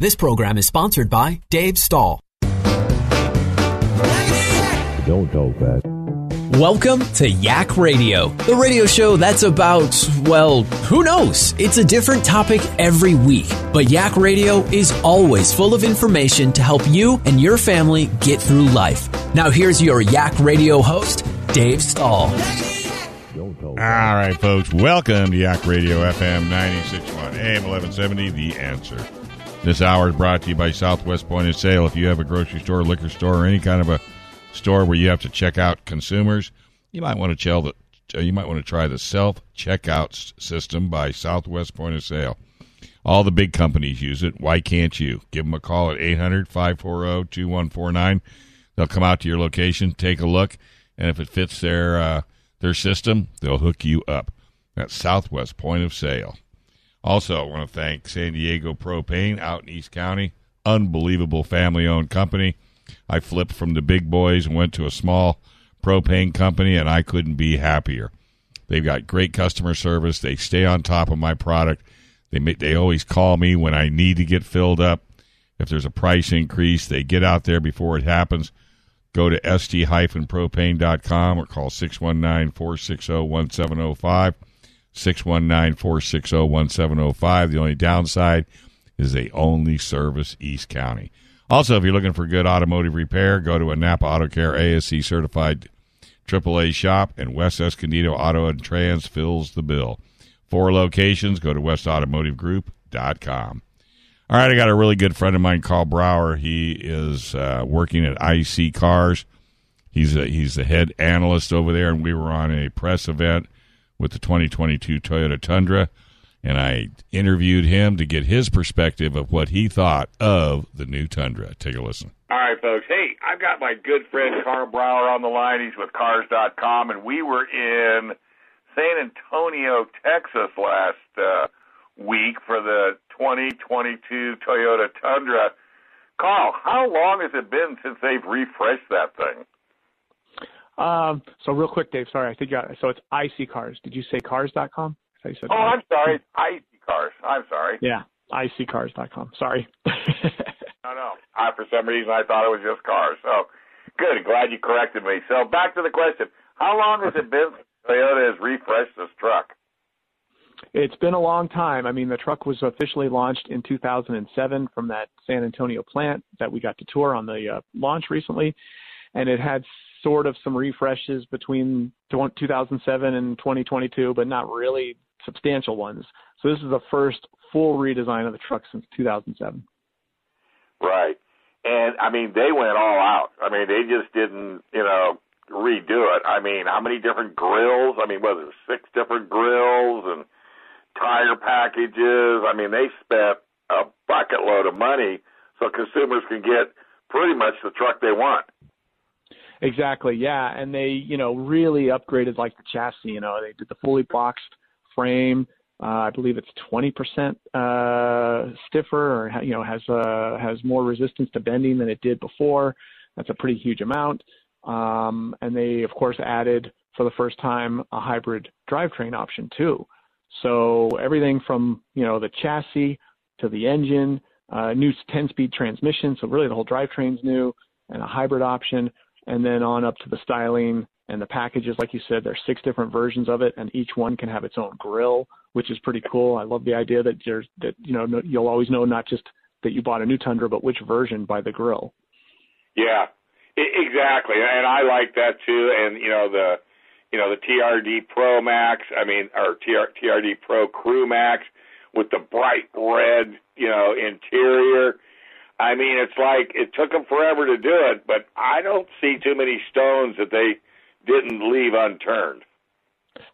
This program is sponsored by Dave Stahl. Don't talk fast. Welcome to Yak Radio, the radio show that's about, well, who knows? It's a different topic every week. But Yak Radio is always full of information to help you and your family get through life. Now, here's your Yak Radio host, Dave Stahl. All right, folks. Welcome to Yak Radio FM 961 AM 1170, The Answer. This hour is brought to you by Southwest Point of Sale. If you have a grocery store, liquor store, or any kind of a store where you have to check out consumers, you might want to tell the, you might want to try the self checkout system by Southwest Point of Sale. All the big companies use it. Why can't you? Give them a call at 800 540 2149. They'll come out to your location, take a look, and if it fits their uh, their system, they'll hook you up. That's Southwest Point of Sale. Also, I want to thank San Diego Propane out in East County. Unbelievable family owned company. I flipped from the big boys and went to a small propane company, and I couldn't be happier. They've got great customer service. They stay on top of my product. They they always call me when I need to get filled up. If there's a price increase, they get out there before it happens. Go to st-propane.com or call 619-460-1705. 619-460-1705. The only downside is they only service East County. Also, if you're looking for good automotive repair, go to a Napa Auto Care ASE certified AAA shop, and West Escondido Auto and Trans fills the bill. Four locations. Go to westautomotivegroup.com. All right, I got a really good friend of mine, Karl Brauer. He is uh, working at iSeeCars. He's a, he's the head analyst over there, and we were on a press event with the 2022 Toyota Tundra, and I interviewed him to get his perspective of what he thought of the new Tundra. Take a listen. All right, folks. Hey, I've got my good friend Karl Brauer on the line. He's with Cars.com, and we were in San Antonio, Texas last uh, week for the 2022 Toyota Tundra. Karl, how long has it been since they've refreshed that thing? Um, so real quick, Dave. Sorry, I think you got, so it's iSeeCars. Did you say cars.com? I you said Oh, I'm sorry. It's iSeeCars. I'm sorry. Yeah, iseecars.com. Sorry. No, no. I, for some reason, I thought it was just cars. So, good. Glad you corrected me. So, back to the question: How long has it been since Toyota has refreshed this truck? it's been a long time. I mean, the truck was officially launched in 2007 from that San Antonio plant that we got to tour on the uh, launch recently, and it had sort of some refreshes between 2007 and 2022, but not really substantial ones. So this is the first full redesign of the truck since 2007. Right. And I mean, they went all out. I mean, they just didn't, you know, redo it. I mean, how many different grills? I mean, was it six different grills and tire packages? I mean, they spent a bucket load of money so consumers can get pretty much the truck they want. Exactly. Yeah, and they, you know, really upgraded like the chassis. You know, they did the fully boxed frame. Uh, I believe it's 20% uh, stiffer, or you know, has uh, has more resistance to bending than it did before. That's a pretty huge amount. Um, and they, of course, added for the first time a hybrid drivetrain option too. So everything from you know the chassis to the engine, uh, new 10-speed transmission. So really, the whole drivetrain's new, and a hybrid option and then on up to the styling and the packages. Like you said, there's six different versions of it, and each one can have its own grill, which is pretty cool. I love the idea that there's that you know no- you'll always know not just that you bought a new Tundra, but which version by the grill. Yeah, exactly, and I like that too. And you know the, you know the TRD Pro Max. I mean, or TR, TRD Pro Crew Max with the bright red, you know, interior. I mean, it's like it took them forever to do it, but I don't see too many stones that they didn't leave unturned.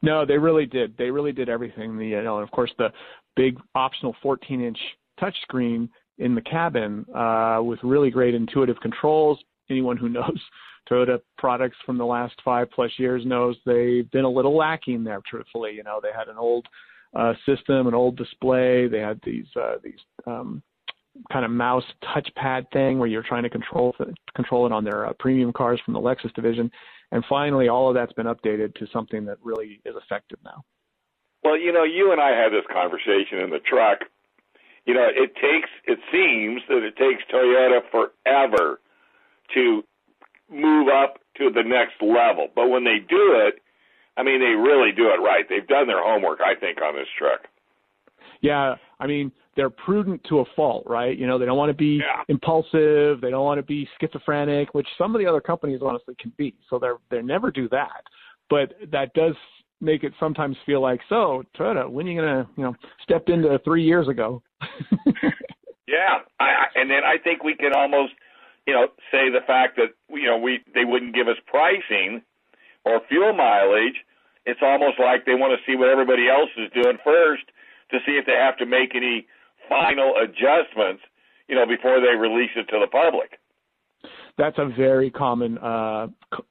No, they really did. They really did everything. The you know, and of course the big optional 14-inch touchscreen in the cabin uh, with really great intuitive controls. Anyone who knows Toyota products from the last five plus years knows they've been a little lacking there. Truthfully, you know, they had an old uh, system, an old display. They had these uh, these um, kind of mouse touchpad thing where you're trying to control control it on their uh, premium cars from the Lexus division. And finally, all of that's been updated to something that really is effective now. Well, you know, you and I had this conversation in the truck. You know, it takes it seems that it takes Toyota forever to move up to the next level. But when they do it, I mean, they really do it right. They've done their homework, I think, on this truck. Yeah, I mean, they're prudent to a fault, right? You know, they don't want to be yeah. impulsive, they don't want to be schizophrenic, which some of the other companies honestly can be. So they're they never do that. But that does make it sometimes feel like, so Toyota, when are you gonna, you know, step into three years ago? yeah, I, and then I think we can almost, you know, say the fact that you know we they wouldn't give us pricing or fuel mileage. It's almost like they want to see what everybody else is doing first to see if they have to make any final adjustments, you know, before they release it to the public. That's a very common uh,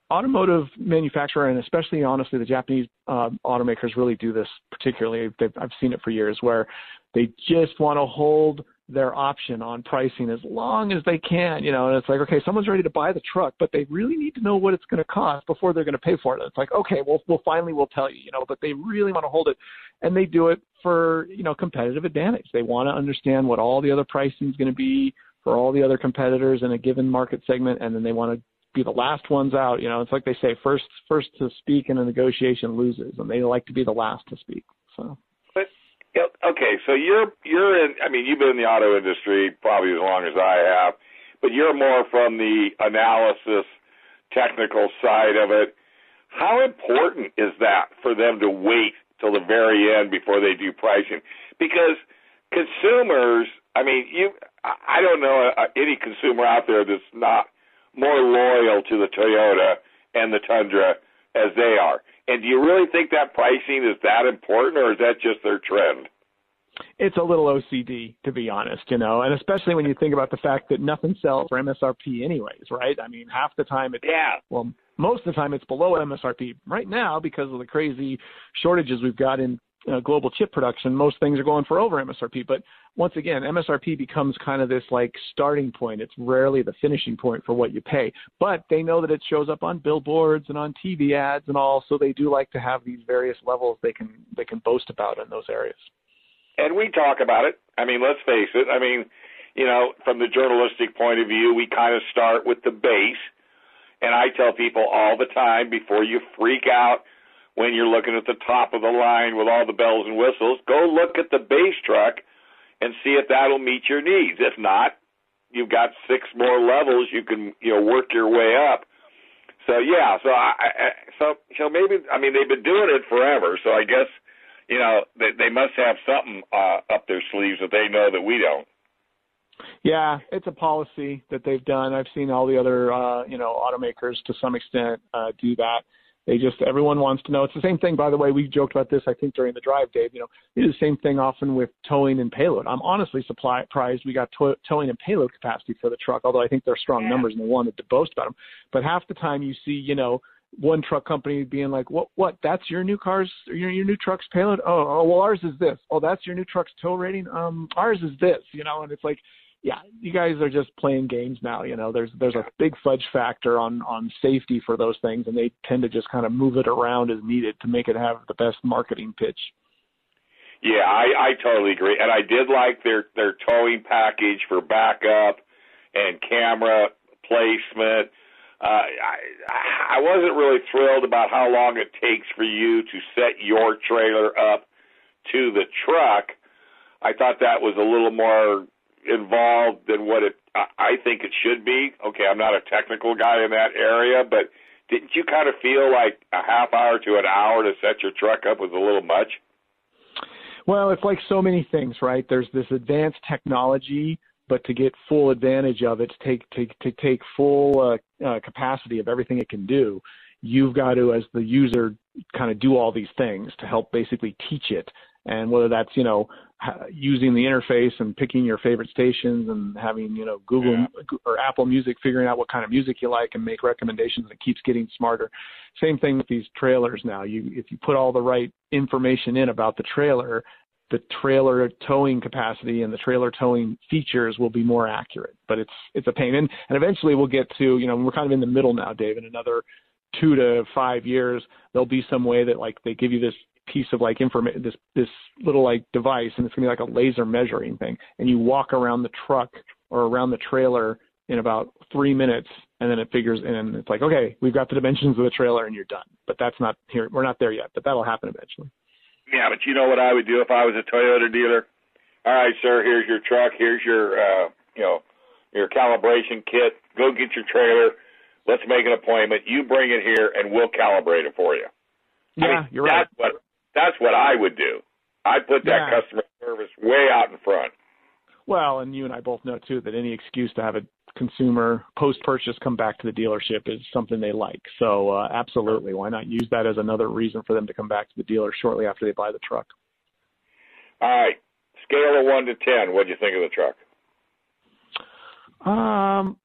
automotive manufacturer, and especially honestly, the Japanese uh, automakers really do this particularly. They've, I've seen it for years, where they just want to hold their option on pricing as long as they can, you know, and it's like, okay, someone's ready to buy the truck, but they really need to know what it's going to cost before they're going to pay for it. It's like, okay, well, we'll finally we'll tell you, you know, but they really want to hold it and they do it for, you know, competitive advantage. They want to understand what all the other pricing is going to be for all the other competitors in a given market segment and then they want to be the last ones out, you know, it's like they say first first to speak in a negotiation loses and they like to be the last to speak. So Okay, so you're you're in. I mean, you've been in the auto industry probably as long as I have, but you're more from the analysis, technical side of it. How important is that for them to wait till the very end before they do pricing? Because consumers, I mean, you, I don't know uh, any consumer out there that's not more loyal to the Toyota and the Tundra as they are. And do you really think that pricing is that important, or is that just their trend? It's a little OCD, to be honest, you know, and especially when you think about the fact that nothing sells for MSRP, anyways, right? I mean, half the time it's yeah. Well, most of the time it's below MSRP. Right now, because of the crazy shortages we've got in uh, global chip production, most things are going for over MSRP. But once again, MSRP becomes kind of this like starting point. It's rarely the finishing point for what you pay. But they know that it shows up on billboards and on TV ads and all, so they do like to have these various levels they can they can boast about in those areas. And we talk about it. I mean, let's face it. I mean, you know, from the journalistic point of view, we kind of start with the base. And I tell people all the time before you freak out when you're looking at the top of the line with all the bells and whistles, go look at the base truck and see if that'll meet your needs. If not, you've got six more levels you can you know work your way up. So yeah, so I, I so so maybe I mean they've been doing it forever. So I guess you know they they must have something uh, up their sleeves that they know that we don't. Yeah, it's a policy that they've done. I've seen all the other uh, you know automakers to some extent uh, do that. They just everyone wants to know. It's the same thing, by the way. We joked about this, I think, during the drive, Dave. You know, it is the same thing often with towing and payload. I'm honestly surprised we got tow- towing and payload capacity for the truck, although I think they're strong numbers and they wanted to boast about them. But half the time you see, you know, one truck company being like, "What? What? That's your new car's, your your new truck's payload? Oh, oh, well, ours is this. Oh, that's your new truck's tow rating. Um, ours is this. You know, and it's like, yeah, you guys are just playing games now. You know, there's there's a big fudge factor on on safety for those things, and they tend to just kind of move it around as needed to make it have the best marketing pitch. Yeah, I, I totally agree, and I did like their their towing package for backup and camera placement. Uh, I I wasn't really thrilled about how long it takes for you to set your trailer up to the truck. I thought that was a little more involved than what it I think it should be. Okay, I'm not a technical guy in that area, but didn't you kind of feel like a half hour to an hour to set your truck up was a little much? Well, it's like so many things, right? There's this advanced technology, but to get full advantage of it, to take to, to take full uh, uh, capacity of everything it can do, you've got to, as the user, kind of do all these things to help basically teach it and whether that's you know using the interface and picking your favorite stations and having you know Google yeah. or Apple Music figuring out what kind of music you like and make recommendations. It keeps getting smarter. Same thing with these trailers now. You if you put all the right information in about the trailer, the trailer towing capacity and the trailer towing features will be more accurate. But it's it's a pain, and and eventually we'll get to you know we're kind of in the middle now, Dave. In another two to five years, there'll be some way that like they give you this piece of like information, this this little like device, and it's gonna be like a laser measuring thing, and you walk around the truck or around the trailer in about three minutes, and then it figures, in and it's like, okay, we've got the dimensions of the trailer, and you're done. But that's not here. We're not there yet, but that'll happen eventually. Yeah, but you know what I would do if I was a Toyota dealer? All right, sir, here's your truck. Here's your, uh, you know, your calibration kit. Go get your trailer. Let's make an appointment. You bring it here, and we'll calibrate it for you. Yeah, I mean, you're right. What that's what I would do. I'd put that yeah. customer service way out in front. Well, and you and I both know too that any excuse to have a consumer post purchase come back to the dealership is something they like. So uh, absolutely, why not use that as another reason for them to come back to the dealer shortly after they buy the truck? All right, scale of one to ten, what do you think of the truck? Um,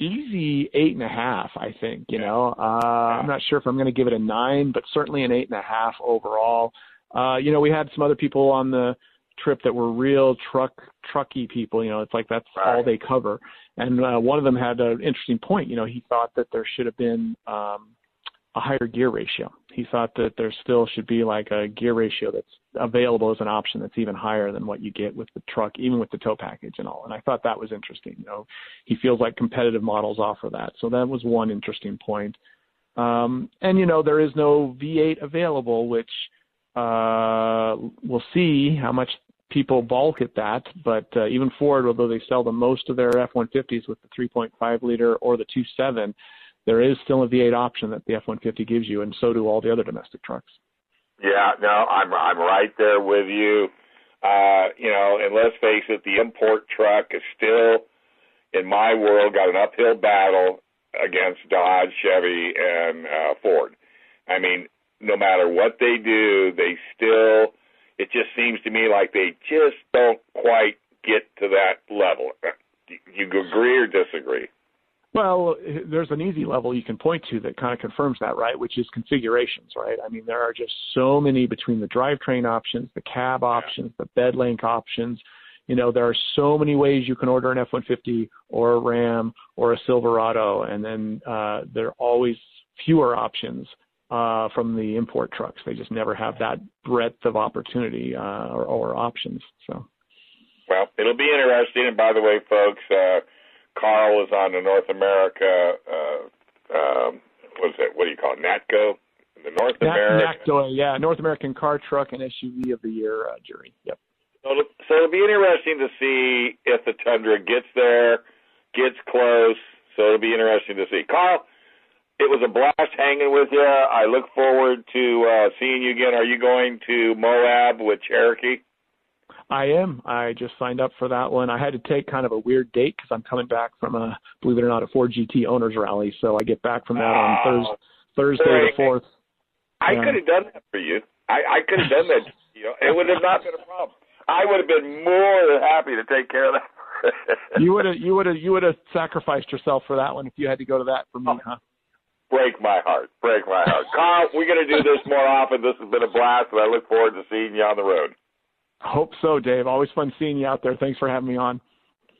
easy eight and a half. I think you know. Uh, I'm not sure if I'm going to give it a nine, but certainly an eight and a half overall. Uh, you know, we had some other people on the trip that were real truck trucky people. You know, it's like that's right. all they cover. And uh, one of them had an interesting point. You know, he thought that there should have been um, a higher gear ratio. He thought that there still should be like a gear ratio that's available as an option that's even higher than what you get with the truck, even with the tow package and all. And I thought that was interesting. You know, he feels like competitive models offer that. So that was one interesting point. Um, and you know, there is no V8 available, which uh, we'll see how much people balk at that. But uh, even Ford, although they sell the most of their F-150s with the 3.5 liter or the 2.7, there is still a V8 option that the F-150 gives you, and so do all the other domestic trucks. Yeah, no, I'm I'm right there with you. Uh, you know, and let's face it, the import truck is still, in my world, got an uphill battle against Dodge, Chevy, and uh, Ford. I mean, no matter what they do, they still. It just seems to me like they just don't quite get to that level. You agree or disagree? Well, there's an easy level you can point to that kind of confirms that, right? Which is configurations, right? I mean, there are just so many between the drivetrain options, the cab options, the bed length options. You know, there are so many ways you can order an F-150 or a Ram or a Silverado, and then uh, there are always fewer options uh, from the import trucks. They just never have that breadth of opportunity uh, or, or options. So. Well, it'll be interesting. And by the way, folks. Uh, Karl is on the North America. Uh, um, what's it? What do you call it? Natco, the North Nat- American. Yeah, North American Car, Truck, and SUV of the Year uh, jury. Yep. So, so it'll be interesting to see if the Tundra gets there, gets close. So it'll be interesting to see. Karl, it was a blast hanging with you. I look forward to uh, seeing you again. Are you going to Moab with Cherokee? I am. I just signed up for that one. I had to take kind of a weird date because I'm coming back from a, believe it or not, a Ford GT owners rally. So I get back from that on Thursday, Thursday the fourth. I Yeah. could have done that for you. I, I could have done that. You know, it would have not been a problem. I would have been more than happy to take care of that. You would have, you would have, you would have sacrificed yourself for that one if you had to go to that for me, huh? break my heart. Break my heart. Karl, we're going to do this more often. This has been a blast, and I look forward to seeing you on the road. Hope so, Dave. Always fun seeing you out there. Thanks for having me on.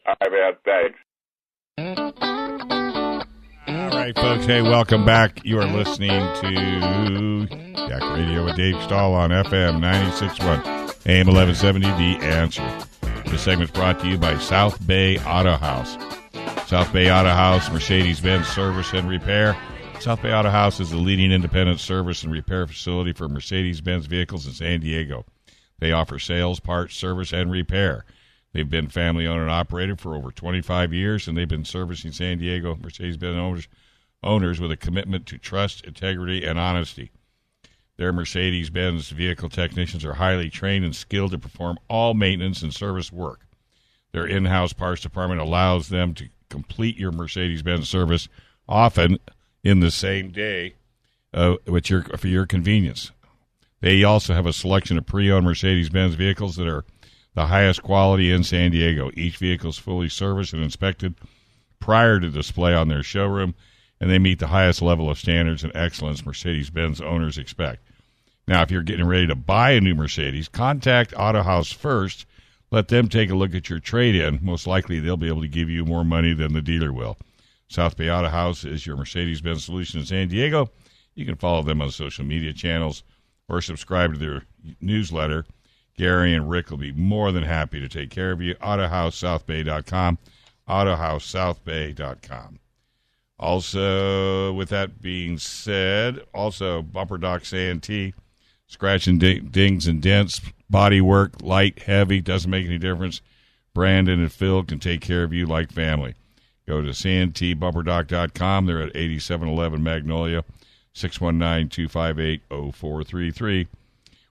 All right, man. Thanks. All right, folks. Hey, welcome back. You are listening to Yak Radio with Dave Stahl on FM 96.1, AM 1170, The Answer. This segment is brought to you by South Bay Auto House. South Bay Auto House, Mercedes-Benz Service and Repair. South Bay Auto House is the leading independent service and repair facility for Mercedes-Benz vehicles in San Diego. They offer sales, parts, service, and repair. They've been family owned and operated for over 25 years, and they've been servicing San Diego Mercedes Benz owners, owners with a commitment to trust, integrity, and honesty. Their Mercedes Benz vehicle technicians are highly trained and skilled to perform all maintenance and service work. Their in house parts department allows them to complete your Mercedes Benz service often in the same day uh, with your, for your convenience. They also have a selection of pre-owned Mercedes-Benz vehicles that are the highest quality in San Diego. Each vehicle is fully serviced and inspected prior to display on their showroom, and they meet the highest level of standards and excellence Mercedes-Benz owners expect. Now, if you're getting ready to buy a new Mercedes, contact Auto House first. Let them take a look at your trade in. Most likely, they'll be able to give you more money than the dealer will. South Bay Auto House is your Mercedes Benz solution in San Diego. You can follow them on social media channels or subscribe to their newsletter. Gary and Rick will be more than happy to take care of you. AutoHouseSouthBay.com. AutoHouseSouthBay.com. Also, with that being said, also Bumper Docs A&T, scratch and dings and dents, body work, light, heavy, doesn't make any difference. Brandon and Phil can take care of you like family. Go to cntbumperdoc.com. They're at 8711 Magnolia, 619-258-0433.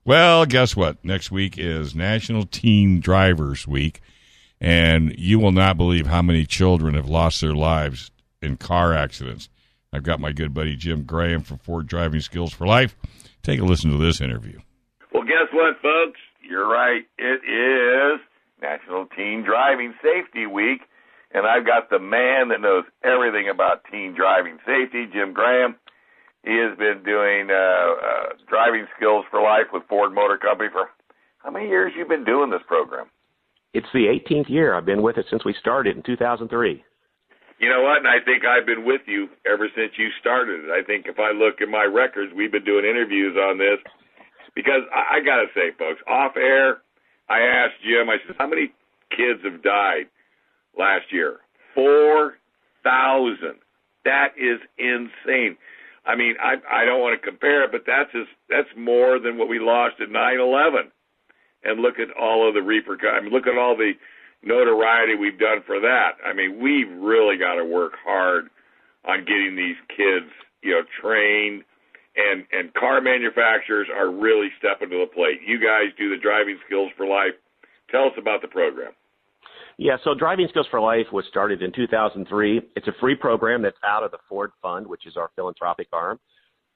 Well, guess what? Next week is National Teen Drivers Week, and you will not believe how many children have lost their lives in car accidents. I've got my good buddy Jim Graham from Ford Driving Skills for Life. Take a listen to this interview. Well, guess what, folks? You're right. It is National Teen Driving Safety Week, and I've got the man that knows everything about teen driving safety, Jim Graham. He has been doing uh, uh, driving skills for life with Ford Motor Company for how many years? You've been doing this program? It's the 18th year. I've been with it since we started in 2003. You know what? And I think I've been with you ever since you started it. I think if I look at my records, we've been doing interviews on this because I, I got to say, folks, off air, I asked Jim, I said, how many kids have died last year? 4,000. That is insane. I mean, I I don't want to compare it, but that's just, that's more than what we lost at 9/11. And look at all of the repercussions. I mean, look at all the notoriety we've done for that. I mean, we've really got to work hard on getting these kids, you know, trained and and car manufacturers are really stepping to the plate. You guys do the driving skills for life. Tell us about the program. Yeah, so Driving Skills for Life was started in 2003. It's a free program that's out of the Ford Fund, which is our philanthropic arm.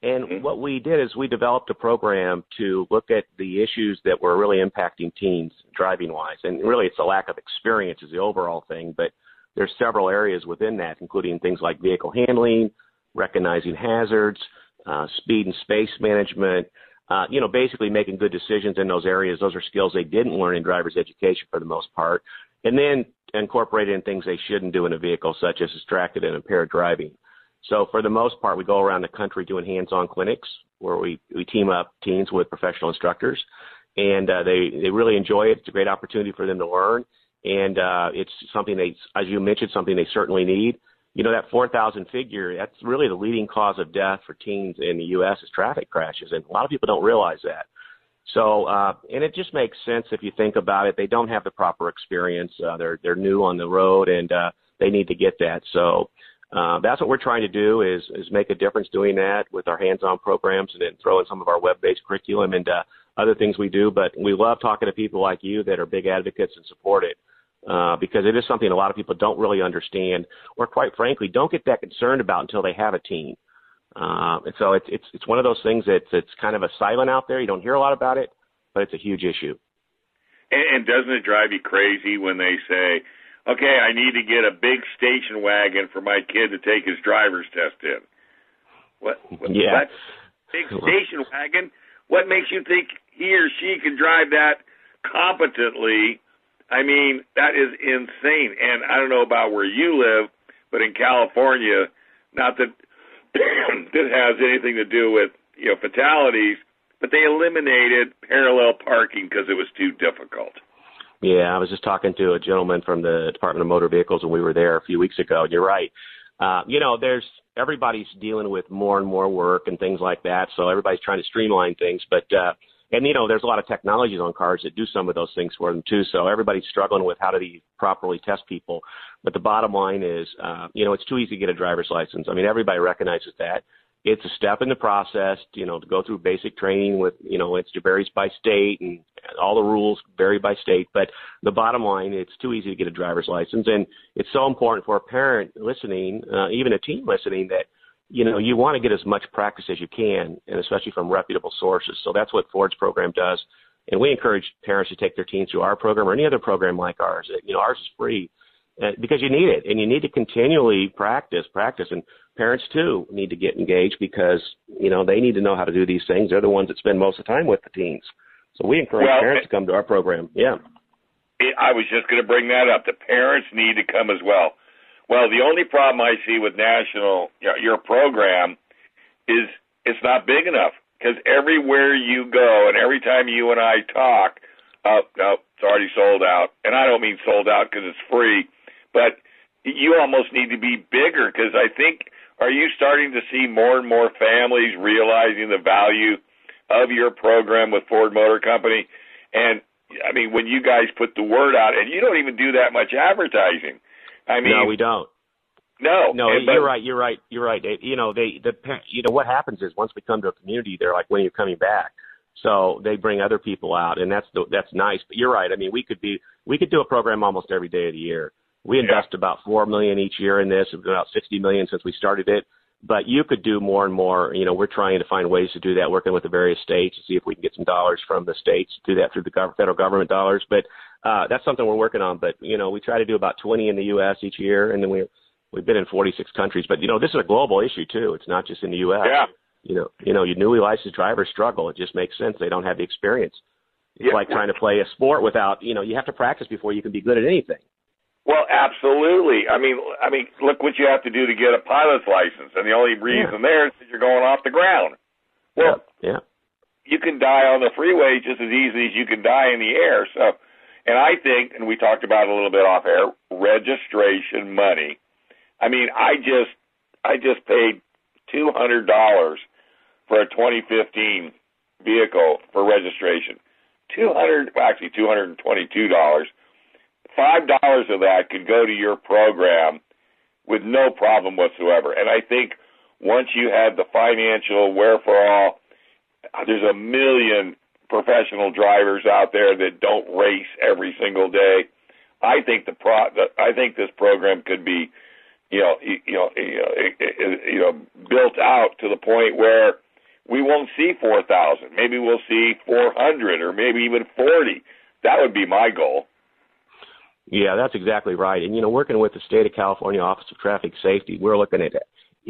And mm-hmm. what we did is we developed a program to look at the issues that were really impacting teens driving wise. And really, it's a lack of experience is the overall thing, but there's several areas within that, including things like vehicle handling, recognizing hazards, uh, speed and space management, uh, you know, basically making good decisions in those areas. Those are skills they didn't learn in driver's education for the most part and then incorporate in things they shouldn't do in a vehicle, such as distracted and impaired driving. So for the most part, we go around the country doing hands-on clinics where we, we team up teens with professional instructors, and uh, they they really enjoy it. It's a great opportunity for them to learn, and uh, it's something they, as you mentioned, something they certainly need. You know that 4,000 figure. That's really the leading cause of death for teens in the U.S. is traffic crashes, and a lot of people don't realize that. So, uh, and it just makes sense if you think about it. They don't have the proper experience. Uh, they're they're new on the road, and uh, they need to get that. So, uh, that's what we're trying to do is is make a difference doing that with our hands-on programs, and then throw in some of our web-based curriculum and uh, other things we do. But we love talking to people like you that are big advocates and support it. Uh, because it is something a lot of people don't really understand, or quite frankly, don't get that concerned about until they have a team. Uh, and so it's it's it's one of those things that's it's kind of a silent out there. You don't hear a lot about it, but it's a huge issue. And, and doesn't it drive you crazy when they say, "Okay, I need to get a big station wagon for my kid to take his driver's test in"? What? what yeah. What? Big station wagon. What makes you think he or she can drive that competently? I mean, that is insane. And I don't know about where you live, but in California, not that that has anything to do with you know fatalities, but they eliminated parallel parking because it was too difficult. Yeah, I was just talking to a gentleman from the Department of Motor Vehicles when we were there a few weeks ago. And you're right. Uh, you know, there's everybody's dealing with more and more work and things like that, so everybody's trying to streamline things. But uh, and you know, there's a lot of technologies on cars that do some of those things for them too. So everybody's struggling with how do they properly test people. But the bottom line is, uh, you know, it's too easy to get a driver's license. I mean, everybody recognizes that. It's a step in the process, you know, to go through basic training with, you know, it varies by state and all the rules vary by state. But the bottom line, it's too easy to get a driver's license. And it's so important for a parent listening, uh, even a teen listening that you know, you want to get as much practice as you can, and especially from reputable sources. So that's what Ford's program does. And we encourage parents to take their teens through our program or any other program like ours. You know, ours is free uh, because you need it and you need to continually practice, practice. And parents too need to get engaged because, you know, they need to know how to do these things. They're the ones that spend most of the time with the teens. So we encourage well, parents to come to our program. Yeah. I was just going to bring that up. The parents need to come as well. Well, the only problem I see with national your program is it's not big enough because everywhere you go and every time you and I talk, oh, no, it's already sold out. And I don't mean sold out because it's free, but you almost need to be bigger because I think are you starting to see more and more families realizing the value of your program with Ford Motor Company? And I mean, when you guys put the word out, and you don't even do that much advertising. I mean, no, we don't. No, no, and, you're right. You're right. You're right. You know, they the you know what happens is once we come to a community, they're like, when are you coming back? So they bring other people out, and that's the, that's nice. But you're right. I mean, we could be we could do a program almost every day of the year. We invest yeah. about four million each year in this. We've got about sixty million since we started it. But you could do more and more. You know, we're trying to find ways to do that, working with the various states to see if we can get some dollars from the states to do that through the federal government dollars. But uh, that's something we're working on. But you know, we try to do about 20 in the U.S. each year, and then we we've been in 46 countries. But you know, this is a global issue too. It's not just in the U.S. Yeah. You know, you know, your newly licensed drivers struggle. It just makes sense. They don't have the experience. It's yeah. like trying to play a sport without, you know, you have to practice before you can be good at anything. Well, absolutely. I mean, I mean, look what you have to do to get a pilot's license, and the only reason yeah. there is that you're going off the ground. Well, yeah. yeah. You can die on the freeway just as easily as you can die in the air. So, and I think, and we talked about it a little bit off air, registration money. I mean, I just, I just paid two hundred dollars for a 2015 vehicle for registration. Two hundred, well, actually two hundred and twenty-two dollars five dollars of that could go to your program with no problem whatsoever. And I think once you have the financial wherewithal, there's a million professional drivers out there that don't race every single day. I think the pro, the, I think this program could be, you know, you know, you know, you know, built out to the point where we won't see 4,000. Maybe we'll see 400 or maybe even 40. That would be my goal. Yeah, that's exactly right. And you know, working with the state of California Office of Traffic Safety, we're looking at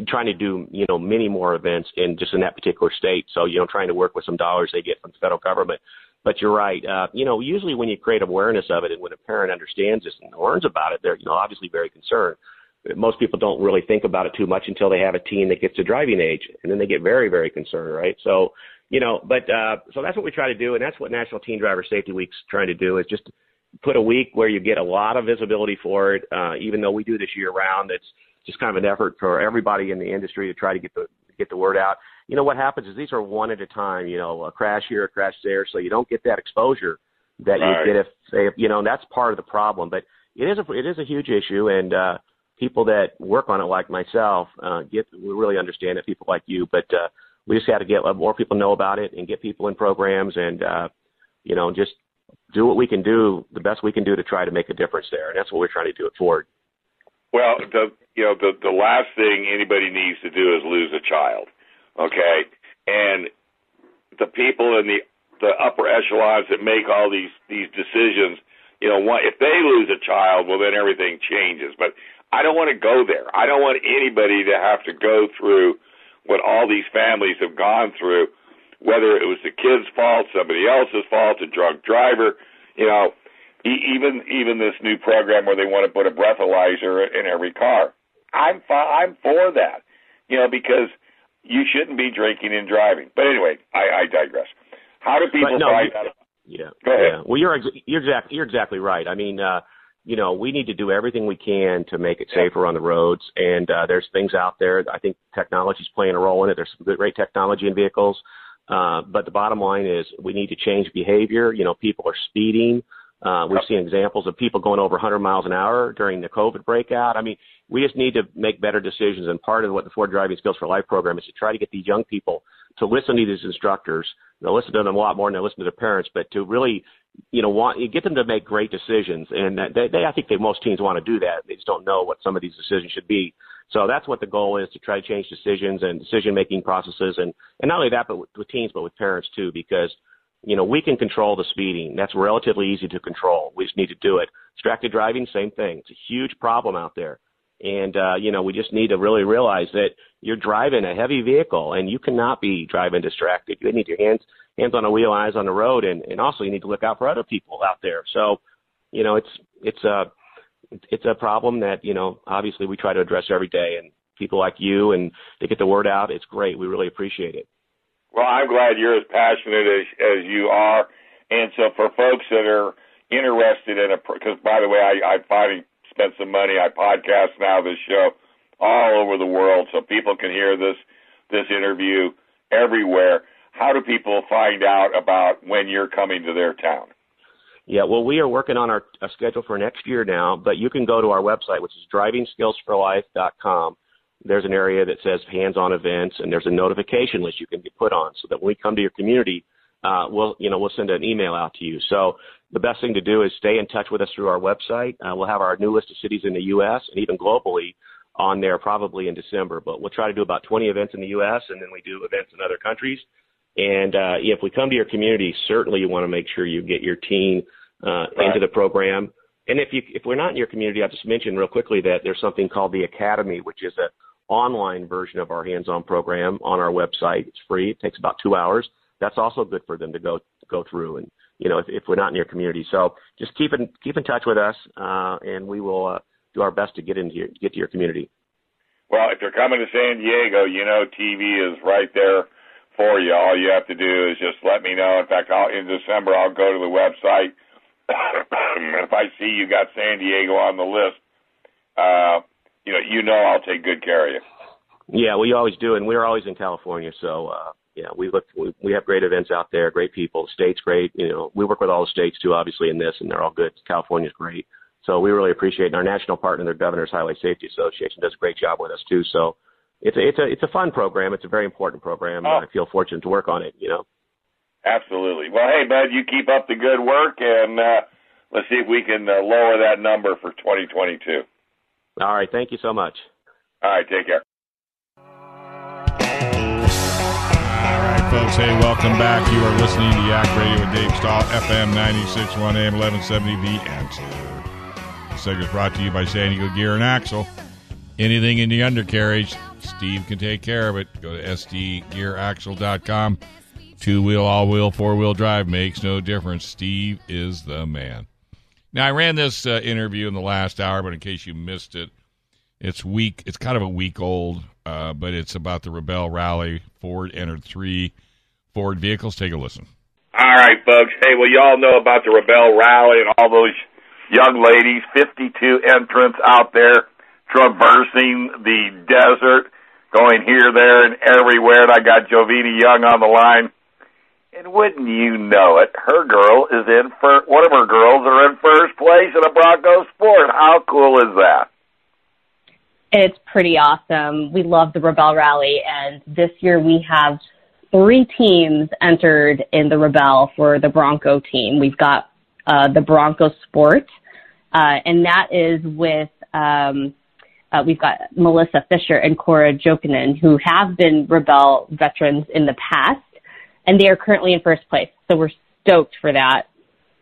trying to do you know many more events in just in that particular state. So you know, trying to work with some dollars they get from the federal government. But you're right. Uh, you know, usually when you create awareness of it and when a parent understands this and learns about it, they're you know obviously very concerned. Most people don't really think about it too much until they have a teen that gets to driving age, and then they get very very concerned, right? So you know, but uh, so that's what we try to do, and that's what National Teen Driver Safety Week's trying to do is just put a week where you get a lot of visibility for it. Uh, even though we do this year round, it's just kind of an effort for everybody in the industry to try to get the get the word out. You know what happens is these are one at a time. You know, a crash here, a crash there, so you don't get that exposure that right. you get if, if you know. And that's part of the problem. But it is a it is a huge issue, and uh, people that work on it, like myself, uh, get we really understand it. People like you, but uh, we just got to get more people know about it and get people in programs and uh, you know just do what we can do, the best we can do to try to make a difference there, and that's what we're trying to do at Ford. Well, the you know the the last thing anybody needs to do is lose a child, okay? And the people in the the upper echelons that make all these these decisions, you know, if they lose a child, well then everything changes. But I don't want to go there. I don't want anybody to have to go through what all these families have gone through whether it was the kid's fault, somebody else's fault, a drunk driver, you know, even even this new program where they want to put a breathalyzer in every car. I'm fi- I'm for that, you know, because you shouldn't be drinking and driving. But anyway, I, I digress. How do people no, find out? Yeah. Go ahead. Yeah. Well, you're ex- you're exactly you're exactly right. I mean, uh, you know, we need to do everything we can to make it safer on the roads. And uh, there's things out there. I think technology's playing a role in it. There's some great technology in vehicles. Uh, but the bottom line is we need to change behavior. You know, people are speeding. Uh, we've seen examples of people going over 100 miles an hour during the COVID breakout. I mean, we just need to make better decisions. And part of what the Ford Driving Skills for Life program is to try to get these young people to listen to these instructors. They'll listen to them a lot more than they listen to their parents, but to really, you know, want get them to make great decisions. And they, they I think they most teens want to do that. They just don't know what some of these decisions should be. So that's what the goal is to try to change decisions and decision making processes, and and not only that, but with, with teens, but with parents too, because you know we can control the speeding. That's relatively easy to control. We just need to do it. Distracted driving, same thing. It's a huge problem out there. And, uh, you know, we just need to really realize that you're driving a heavy vehicle and you cannot be driving distracted. You need your hands, hands on the wheel, eyes on the road. And, and also you need to look out for other people out there. So, you know, it's, it's a, it's a problem that, you know, obviously we try to address every day and people like you and to get the word out. It's great. We really appreciate it. Well, I'm glad you're as passionate as, as you are. And so for folks that are interested in a, because by the way, I, I finally spent some money. I podcast now this show all over the world so people can hear this this interview everywhere. How do people find out about when you're coming to their town? Yeah, well, we are working on our, schedule for next year now, but you can go to our website, which is drivingskillsforlife.com. There's an area that says hands-on events, and there's a notification list you can be put on, so that when we come to your community, uh, we'll you know we'll send an email out to you. So the best thing to do is stay in touch with us through our website. Uh, we'll have our new list of cities in the U.S. and even globally on there probably in December. But we'll try to do about 20 events in the U.S. and then we do events in other countries. And uh, if we come to your community, certainly you want to make sure you get your teen uh, right. into the program. And if you if we're not in your community, I'll just mention real quickly that there's something called the Academy, which is an online version of our hands-on program on our website. It's free. It takes about two hours. That's also good for them to go go through and you know, if, if we're not in your community. So just keep in keep in touch with us, uh, and we will uh, do our best to get into your, get to your community. Well, if you're coming to San Diego, you know TV is right there for you. All you have to do is just let me know. In fact, I'll, in December I'll go to the website. if I see you got San Diego on the list, uh, you know, you know I'll take good care of you. Yeah, we always do, and we're always in California, so uh, yeah, we look we, we have great events out there, great people. The state's great. You know, we work with all the states too, obviously in this, and they're all good. California's great. So we really appreciate it. And our national partner, the Governor's Highway Safety Association, does a great job with us too. So it's a it's a it's a fun program. It's a very important program. Oh. I feel fortunate to work on it. You know. Absolutely. Well, hey, bud, you keep up the good work, and uh, let's see if we can uh, lower that number for 2022. All right. Thank you so much. All right. Take care. All right, folks. Hey, welcome back. You are listening to Yak Radio with Dave Stahl, FM 96.1 AM 1170, The Answer. This segment is brought to you by San Diego Gear and Axle. Anything in the undercarriage, Steve can take care of it. Go to sdgearaxle.com. Two wheel, all wheel, four wheel drive makes no difference. Steve is the man. Now, I ran this uh, interview in the last hour, but in case you missed it, it's week. It's kind of a week old, uh, but it's about the Rebelle Rally. Ford entered three Ford vehicles. Take a listen. All right, folks. Hey, well, you all know about the Rebelle Rally and all those young ladies. Fifty-two entrants out there traversing the desert, going here, there, and everywhere. And I got Jovita Young on the line. And wouldn't you know it, her girl is in first. One of her girls are in first place in a Bronco Sport. How cool is that? It's pretty awesome. We love the Rebelle Rally, and this year we have three teams entered in the Rebelle for the Bronco team. We've got uh, the Bronco Sport, uh, and that is with um, uh, we've got Melissa Fisher and Cora Jokinen, who have been Rebelle veterans in the past, and they are currently in first place. So we're stoked for that.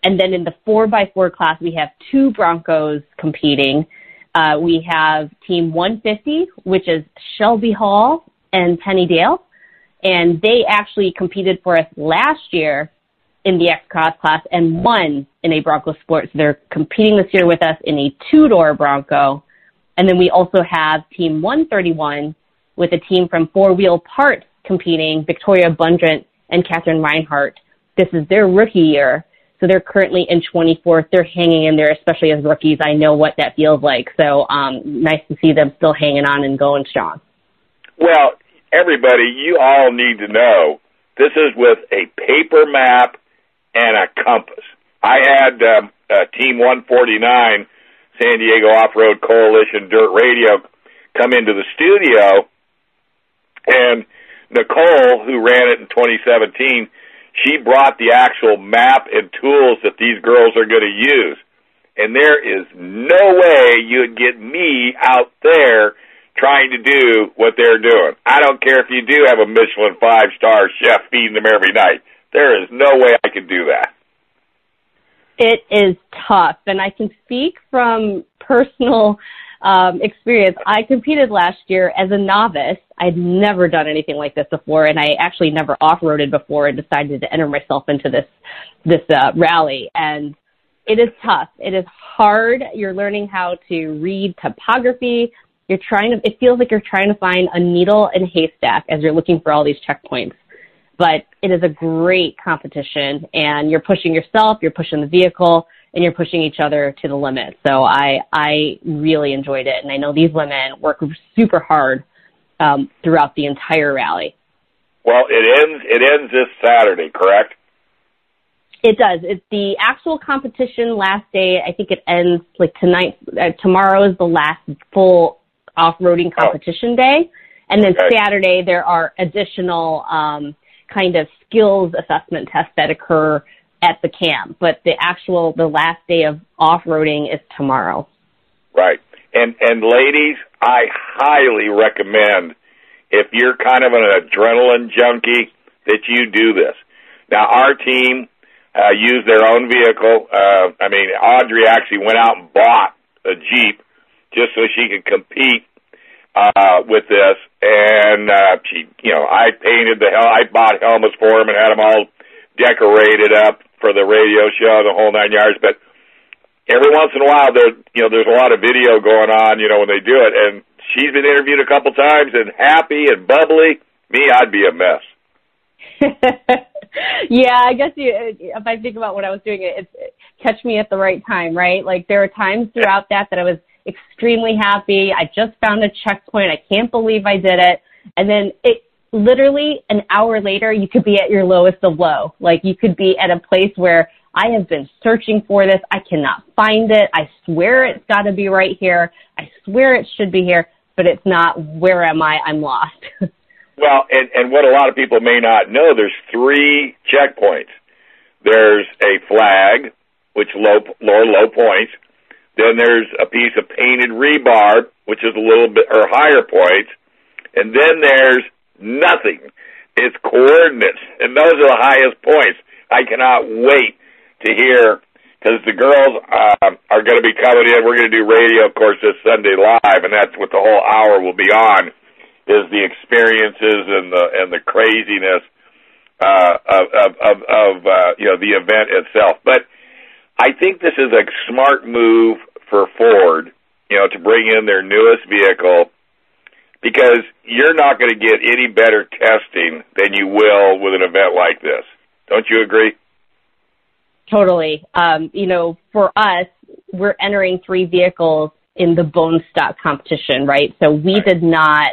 And then in the four by four class, we have two Broncos competing. Uh, we have Team 150, which is Shelby Hall and Penny Dale. And they actually competed for us last year in the X Cross class and won in a Bronco Sport. So they're competing this year with us in a two door Bronco. And then we also have Team 131 with a team from Four Wheel Parts competing, Victoria Bundrant and Catherine Reinhardt. This is their rookie year. So they're currently in 24th. They're hanging in there, especially as rookies. I know what that feels like. So um, nice to see them still hanging on and going strong. Well, everybody, you all need to know this is with a paper map and a compass. I had um, uh, Team 149, San Diego Off Road Coalition Dirt Radio, come into the studio, and Nicole, who ran it in 2017, she brought the actual map and tools that these girls are going to use. And there is no way you'd get me out there trying to do what they're doing. I don't care if you do have a Michelin five star chef feeding them every night. There is no way I could do that. It is tough, and I can speak from personal um, experience. I competed last year as a novice. I'd never done anything like this before, and I actually never off-roaded before, and decided to enter myself into this this uh, rally. And it is tough. It is hard. You're learning how to read topography. You're trying to. It feels like you're trying to find a needle in a haystack as you're looking for all these checkpoints. But it is a great competition, and you're pushing yourself. You're pushing the vehicle and you're pushing each other to the limit. So I I really enjoyed it, and I know these women work super hard um, throughout the entire rally. Well, it ends it ends this Saturday, correct? It does. It's the actual competition last day. I think it ends like tonight. Uh, tomorrow is the last full off-roading oh. competition oh. day, and then okay. Saturday there are additional um, kind of skills assessment tests that occur at the camp, but the actual the last day of off roading is tomorrow. Right. And and ladies, I highly recommend if you're kind of an adrenaline junkie that you do this. Now our team uh, used their own vehicle. Uh, I mean, Audrey actually went out and bought a Jeep just so she could compete uh, with this. And uh, she, you know, I painted the hell. I bought helmets for them and had them all decorated up for the radio show, the whole nine yards. But every once in a while, there you know there's a lot of video going on, you know, when they do it. And she's been interviewed a couple times and happy and bubbly. Me, I'd be a mess. yeah, I guess you, if I think about what I was doing, it's it, catch me at the right time, right? Like there were times throughout that that I was extremely happy. I just found a checkpoint. I can't believe I did it. And then it literally an hour later, you could be at your lowest of low. Like you could be at a place where I have been searching for this. I cannot find it. I swear it's got to be right here. I swear it should be here, but it's not. Where am I? I'm lost. well, and, and what a lot of people may not know, there's three checkpoints. There's a flag, which low, low, low points. Then there's a piece of painted rebar, which is a little bit, or higher points. And then there's nothing. It's coordinates, and those are the highest points. I cannot wait to hear because the girls uh, are going to be coming in. We're going to do radio, of course, this Sunday live, and that's what the whole hour will be on. Is the experiences and the and the craziness uh, of of of, of uh, you know the event itself. But I think this is a smart move for Ford, you know, to bring in their newest vehicle because you're not going to get any better testing than you will with an event like this. Don't you agree? Totally. Um, you know, for us, we're entering three vehicles in the bone stock competition, right? So we right. did not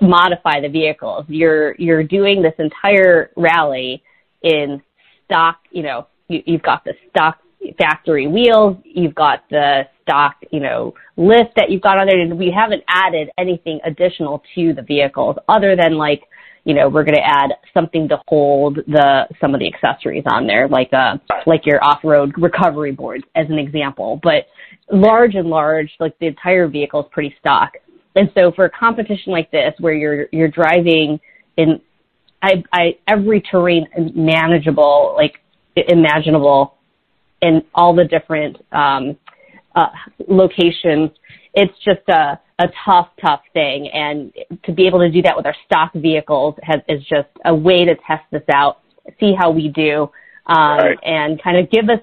modify the vehicles. You're you're doing this entire rally in stock. You know, you, you've got the stock factory wheels, you've got the stock, you know, lift that you've got on there, and we haven't added anything additional to the vehicles other than like, you know, we're going to add something to hold the some of the accessories on there, like uh like your off-road recovery boards, as an example. But large and large, like the entire vehicle is pretty stock. And so for a competition like this, where you're you're driving in I, I every terrain manageable, like imaginable and all the different um, uh, locations. It's just a, a tough, tough thing. And to be able to do that with our stock vehicles has, is just a way to test this out, see how we do, um, right. and kind of give us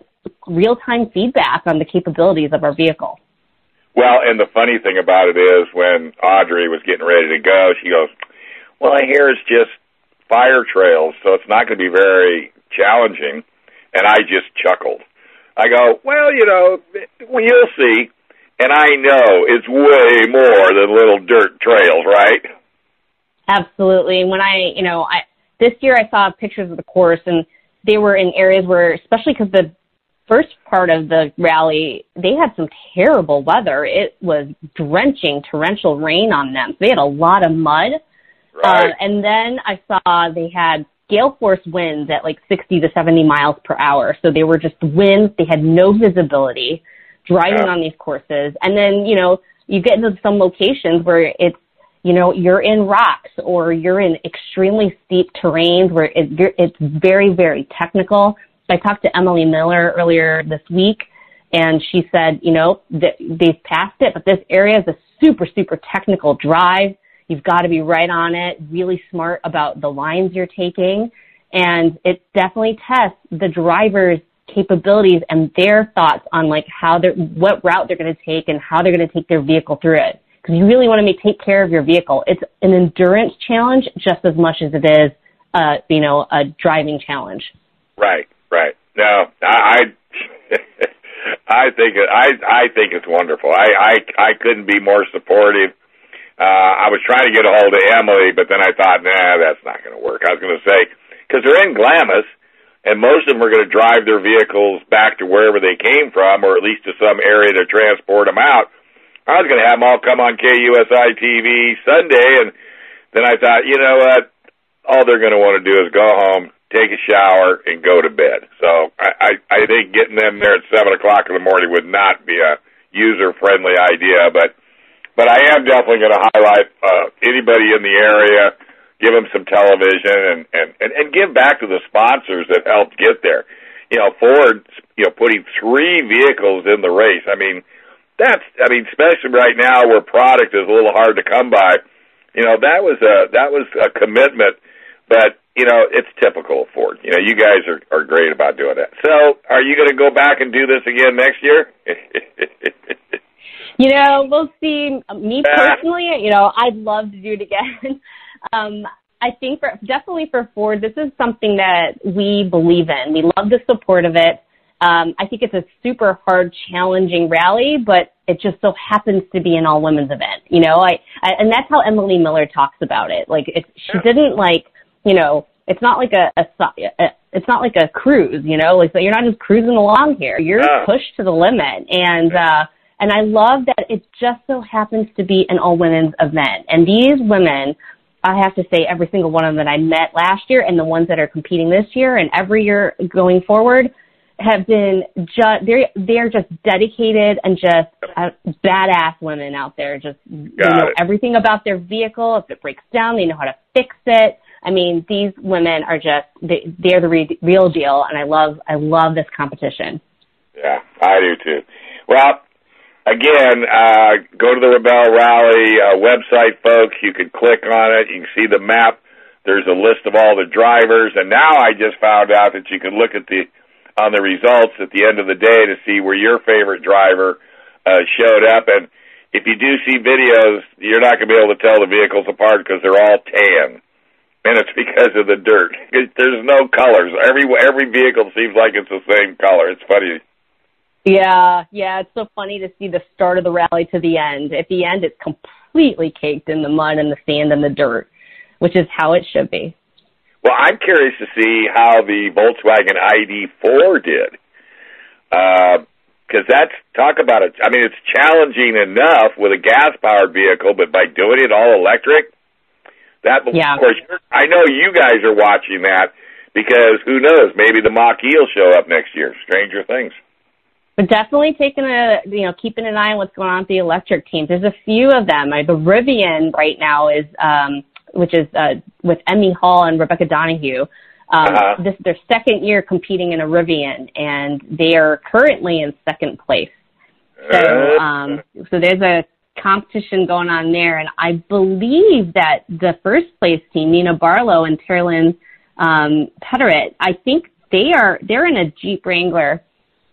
real time feedback on the capabilities of our vehicle. Well, and the funny thing about it is when Audrey was getting ready to go, she goes, Well, I hear it's just fire trails, so it's not going to be very challenging. And I just chuckled. I go, well, you know, well, you'll see. And I know it's way more than little dirt trails, right? Absolutely. And When I, you know, I this year I saw pictures of the course, and they were in areas where, especially because the first part of the rally, they had some terrible weather. It was drenching, torrential rain on them. So they had a lot of mud. Right. Uh, and then I saw they had gale force winds at like 60 to 70 miles per hour. So they were just winds. They had no visibility driving yeah. on these courses. And then, you know, you get into some locations where it's you know you're in rocks or you're in extremely steep terrains where it, it's very very technical. I talked to Emily Miller earlier this week, and she said, you know, that they've passed it, but this area is a super super technical drive. You've got to be right on it, really smart about the lines you're taking, and it definitely tests the driver's capabilities and their thoughts on like how they're what route they're going to take and how they're going to take their vehicle through it. Because you really want to make take care of your vehicle. It's an endurance challenge just as much as it is uh you know a driving challenge. Right right. No i i think it i i think it's wonderful. I i i couldn't be more supportive uh i was trying to get a hold of emily but then i thought nah that's not going to work i was going to say because they're in glamis and most of them are going to drive their vehicles back to wherever they came from, or at least to some area to transport them out. I was going to have them all come on KUSI TV Sunday, and then I thought, you know what? All they're going to want to do is go home, take a shower, and go to bed. So I, I, I think getting them there at seven o'clock in the morning would not be a user friendly idea, but but I am definitely going to highlight uh, anybody in the area give them some television and, and, and, and give back to the sponsors that helped get there. You know, Ford, you know, putting three vehicles in the race. I mean, that's, I mean, especially right now where product is a little hard to come by. You know, that was a, that was a commitment, but you know, it's typical of Ford. You know, you guys are, are great about doing that. So are you going to go back and do this again next year? you know, we'll see. Me personally, you know, I'd love to do it again. Um, I think for definitely for Ford, this is something that we believe in. We love the support of it. Um, I think it's a super hard, challenging rally, but it just so happens to be an all women's event. You know, I, I and that's how Emily Miller talks about it. Like, it's, she didn't like, you know, it's not like a, a, a it's not like a cruise. You know, like so you're not just cruising along here. You're pushed to the limit, and uh, and I love that it just so happens to be an all women's event. And these women I have to say every single one of them that I met last year and the ones that are competing this year and every year going forward have been just they're they're just dedicated and just uh, badass women out there. Just Got they know it. everything about their vehicle. If it breaks down they know how to fix it. I mean these women are just they, they're the re- real deal. And i love i love this competition. Yeah i do too. Well again, uh, go to the Rebelle Rally uh, website, folks. You can click on it. You can see the map. There's a list of all the drivers, and now I just found out that you can look at the on the results at the end of the day to see where your favorite driver uh, showed up. And if you do see videos, you're not going to be able to tell the vehicles apart because they're all tan, and it's because of the dirt. There's no colors. Every every vehicle seems like it's the same color. It's funny yeah, yeah, it's so funny to see the start of the rally to the end. At the end, it's completely caked in the mud and the sand and the dirt, which is how it should be. Well, I'm curious to see how the Volkswagen ID4 did. Because uh, that's, talk about it. I mean, it's challenging enough with a gas powered vehicle, but by doing it all electric, that, yeah. of course, I know you guys are watching that because who knows, maybe the Mach E will show up next year. Stranger things but definitely taking a you know keeping an eye on what's going on with the electric teams. There's a few of them. The Rivian right now is um, which is uh, with Emme Hall and Rebecca Donaghe. Um, uh-huh. This is their second year competing in a Rivian, and they are currently in second place. So um, so there's a competition going on there, and I believe that the first place team, Nena Barlow and Teralin um, Petereit, I think they are they're in a Jeep Wrangler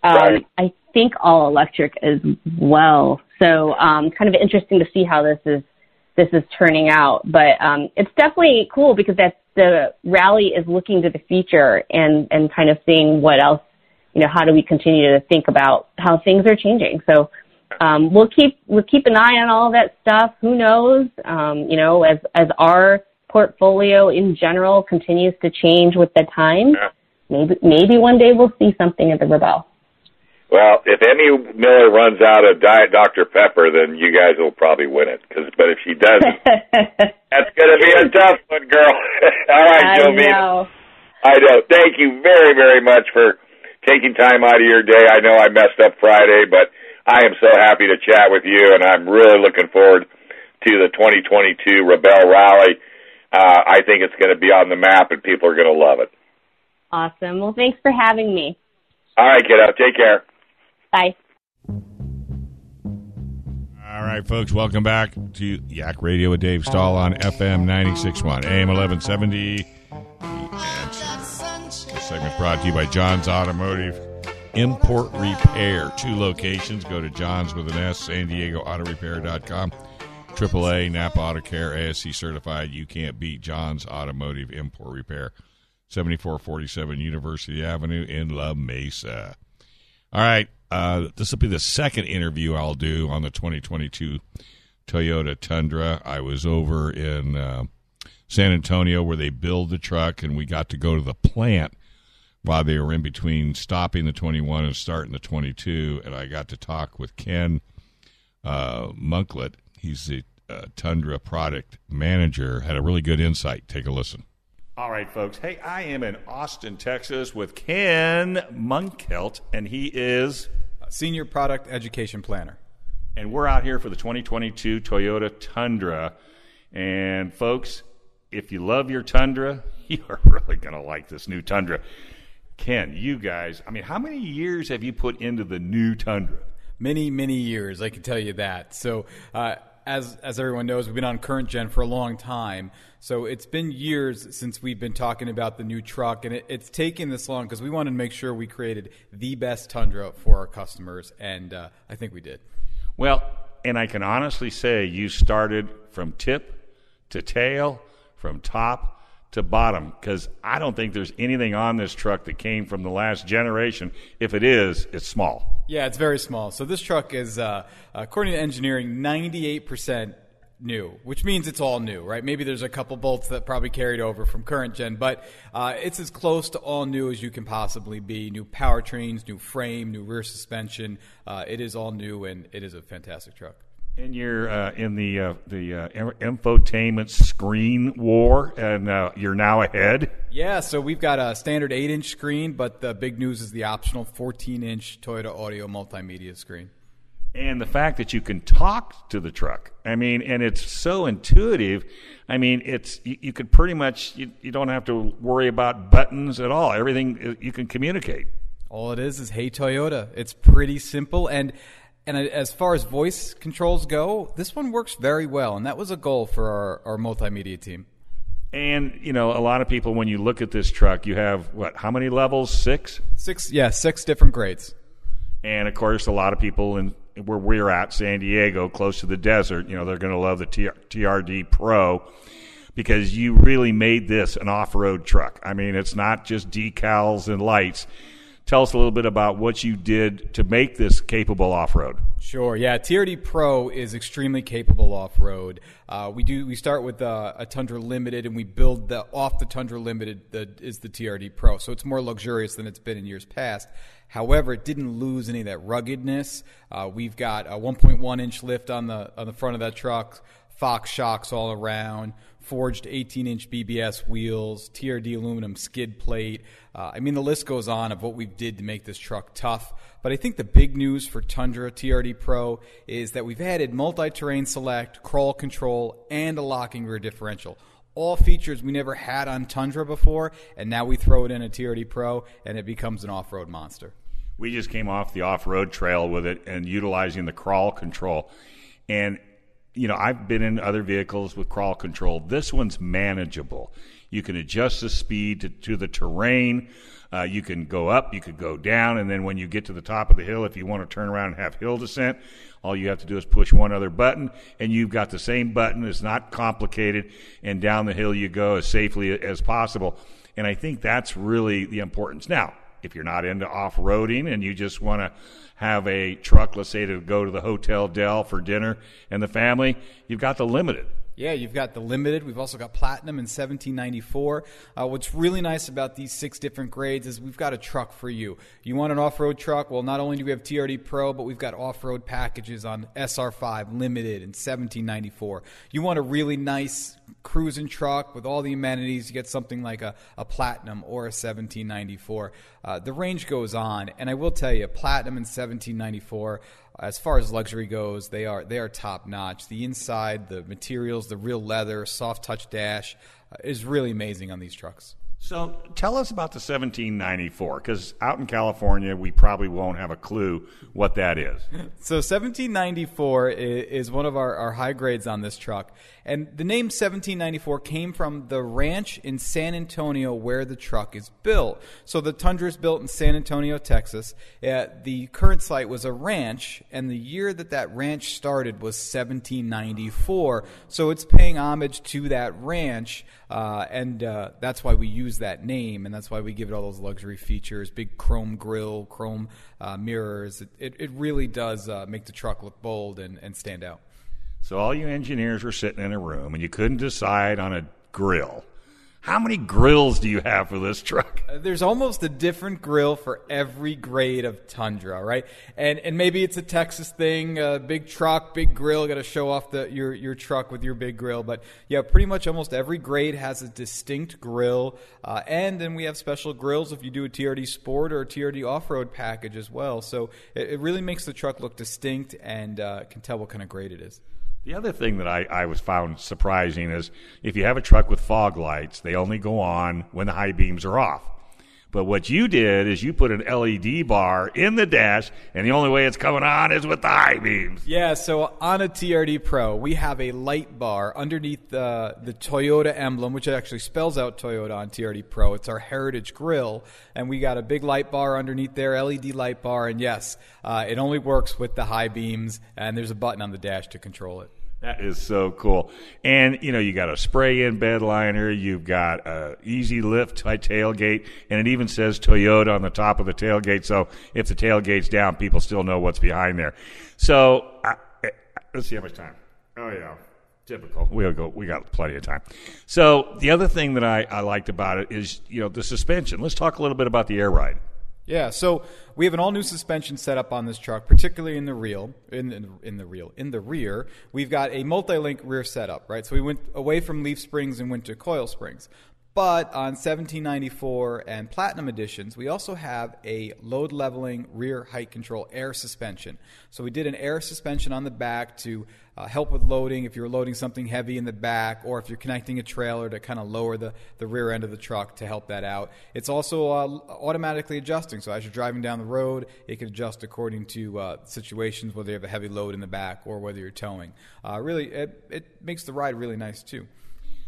um, right. I think all electric as well. So um, kind of interesting to see how this is this is turning out. But um, it's definitely cool because that's the rally is looking to the future and and kind of seeing what else you know how do we continue to think about how things are changing. So um, we'll keep we'll keep an eye on all that stuff. Who knows? Um, you know, as as our portfolio in general continues to change with the times, yeah. maybe maybe one day we'll see something at the Rebelle. Well, if Emmy Miller runs out of Diet Dr Pepper, then you guys will probably win it. Cause, but if she doesn't, that's going to be a tough one, girl. All right. I know. I know. Thank you very, very much for taking time out of your day. I know I messed up Friday, but I am so happy to chat with you, and I'm really looking forward to the 2022 Rebelle Rally. Uh, I think it's going to be on the map, and people are going to love it. Awesome. Well, thanks for having me. All right, kiddo. Take care. Bye. All right, folks, welcome back to Yak Radio with Dave Stall on FM 96.1, AM 1170. The answer. This segment brought to you by John's Automotive Import Repair. Two locations. Go to John's with an S, San Diego Auto Repair.com. AAA, Napa Auto Care, ASE certified. You can't beat John's Automotive Import Repair. 7447 University Avenue in La Mesa. All right, uh, this will be the second interview I'll do on the 2022 Toyota Tundra. I was over in uh, San Antonio where they build the truck, and we got to go to the plant while they were in between stopping the 21 and starting the 22. And I got to talk with Ken uh, Munkelt. He's the uh, Tundra product manager. Had a really good insight. Take a listen. All right, folks. Hey, I am in Austin, Texas with Ken Munkelt, and he is Senior Product Education Planner. And we're out here for the 2022 Toyota Tundra. And folks, if you love your Tundra, you are really going to like this new Tundra. Ken, you guys, I mean, how many years have you put into the new Tundra? Many, many years, I can tell you that. So, uh, as as everyone knows, we've been on current gen for a long time. So it's been years since we've been talking about the new truck, and it, it's taken this long because we wanted to make sure we created the best Tundra for our customers, and uh, I think we did. Well, and I can honestly say you started from tip to tail, from top to bottom, because I don't think there's anything on this truck that came from the last generation. If it is, it's small. Yeah, it's very small. So this truck is, uh, according to engineering, 98% new, which means it's all new, right? Maybe there's a couple bolts that probably carried over from current gen, but uh, it's as close to all new as you can possibly be. New powertrains, new frame, new rear suspension. Uh, it is all new, and it is a fantastic truck. And you're uh, in the uh, the uh, infotainment screen war, and uh, you're now ahead. Yeah, so we've got a standard eight inch screen, but the big news is the optional 14 inch Toyota Audio multimedia screen and the fact that you can talk to the truck. I mean, and it's so intuitive. I mean, it's you, you could pretty much you, you don't have to worry about buttons at all. Everything you can communicate. All it is is "Hey Toyota." It's pretty simple, and and as far as voice controls go, this one works very well, and that was a goal for our, our multimedia team. And you know, a lot of people, when you look at this truck, you have what? How many levels? Six. Six. Yeah, six different grades. And of course, a lot of people in where we're at, San Diego, close to the desert, you know, they're going to love the TRD Pro because you really made this an off road truck. I mean, it's not just decals and lights. Tell us a little bit about what you did to make this capable off road. Sure. Yeah, TRD Pro is extremely capable off road. Uh, we do we start with uh, a Tundra Limited, and we build the off the Tundra Limited that is the TRD Pro. So it's more luxurious than it's been in years past. However, it didn't lose any of that ruggedness. Uh, we've got a 1.1 inch lift on the on the front of that truck, Fox shocks all around, forged 18 inch BBS wheels, TRD aluminum skid plate. Uh, I mean, the list goes on of what we did to make this truck tough. But I think the big news for Tundra TRD Pro is that we've added multi terrain select, crawl control, and a locking rear differential all features we never had on Tundra before, and now we throw it in a TRD Pro, and it becomes an off road monster. We just came off the off road trail with it and utilizing the crawl control. And, you know, I've been in other vehicles with crawl control. This one's manageable. You can adjust the speed to, to the terrain. Uh, you can go up, you could go down, and then when you get to the top of the hill, if you want to turn around and have hill descent, all you have to do is push one other button, and you've got the same button. It's not complicated, and down the hill you go as safely as possible. And I think that's really the importance. Now, if you're not into off roading and you just want to have a truck, let's say to go to the Hotel Del for dinner and the family, you've got the limited. Yeah, you've got the limited. We've also got platinum in 1794. Uh, what's really nice about these six different grades is we've got a truck for you. You want an off-road truck? Well, not only do we have TRD Pro, but we've got off-road packages on SR5 limited in 1794. You want a really nice cruising truck with all the amenities, you get something like a, a Platinum or a 1794. Uh, the range goes on, and I will tell you, Platinum in 1794 as far as luxury goes, they are they are top notch. The inside, the materials, the real leather, soft touch dash uh, is really amazing on these trucks. So tell us about the 1794, because out in California, we probably won't have a clue what that is. So 1794 is one of our, our high grades on this truck. And the name 1794 came from the ranch in San Antonio where the truck is built. So the Tundra is built in San Antonio, Texas. Uh, the current site was a ranch, and the year that that ranch started was 1794. So it's paying homage to that ranch, uh, and uh, that's why we use that name, and that's why we give it all those luxury features big chrome grill, chrome uh, mirrors. It, it, it, really does uh, make the truck look bold and, and stand out. So all you engineers were sitting in a room and you couldn't decide on a grill. How many grills do you have for this truck? Uh, there's almost a different grill for every grade of Tundra, right? And and maybe it's a Texas thing, big truck, big grill, got to show off the your your truck with your big grill. But yeah, pretty much almost every grade has a distinct grill, uh, and then we have special grills if you do a TRD Sport or a TRD Off Road package as well. So it, it, really makes the truck look distinct and uh, can tell what kind of grade it is. The other thing that I, I was found surprising is if you have a truck with fog lights, they only go on when the high beams are off. But what you did is you put an LED bar in the dash, and the only way it's coming on is with the high beams. Yeah, so on a TRD Pro, we have a light bar underneath the, the Toyota emblem, which actually spells out Toyota on TRD Pro. It's our heritage grill, and we got a big light bar underneath there, LED light bar, and yes, uh, it only works with the high beams, and there's a button on the dash to control it. That is so cool. And, you know, you got a spray in bed liner, you've got a easy lift tailgate, and it even says Toyota on the top of the tailgate. So if the tailgate's down, people still know what's behind there. So I, eh, let's see how much time. Oh, yeah. Typical. We'll go. We got plenty of time. So the other thing that I, I liked about it is, you know, the suspension. Let's talk a little bit about the air ride. Yeah, so we have an all new suspension setup on this truck, particularly in the rear. In, in, in the rear, in the rear, we've got a multi-link rear setup, right? So we went away from leaf springs and went to coil springs. But on 1794 and Platinum editions, we also have a load leveling rear height control air suspension. So we did an air suspension on the back to uh, help with loading if you're loading something heavy in the back or if you're connecting a trailer to kind of lower the, the rear end of the truck to help that out. It's also uh, automatically adjusting. So as you're driving down the road, it can adjust according to uh, situations, whether you have a heavy load in the back or whether you're towing. Uh, really, it, it makes the ride really nice too.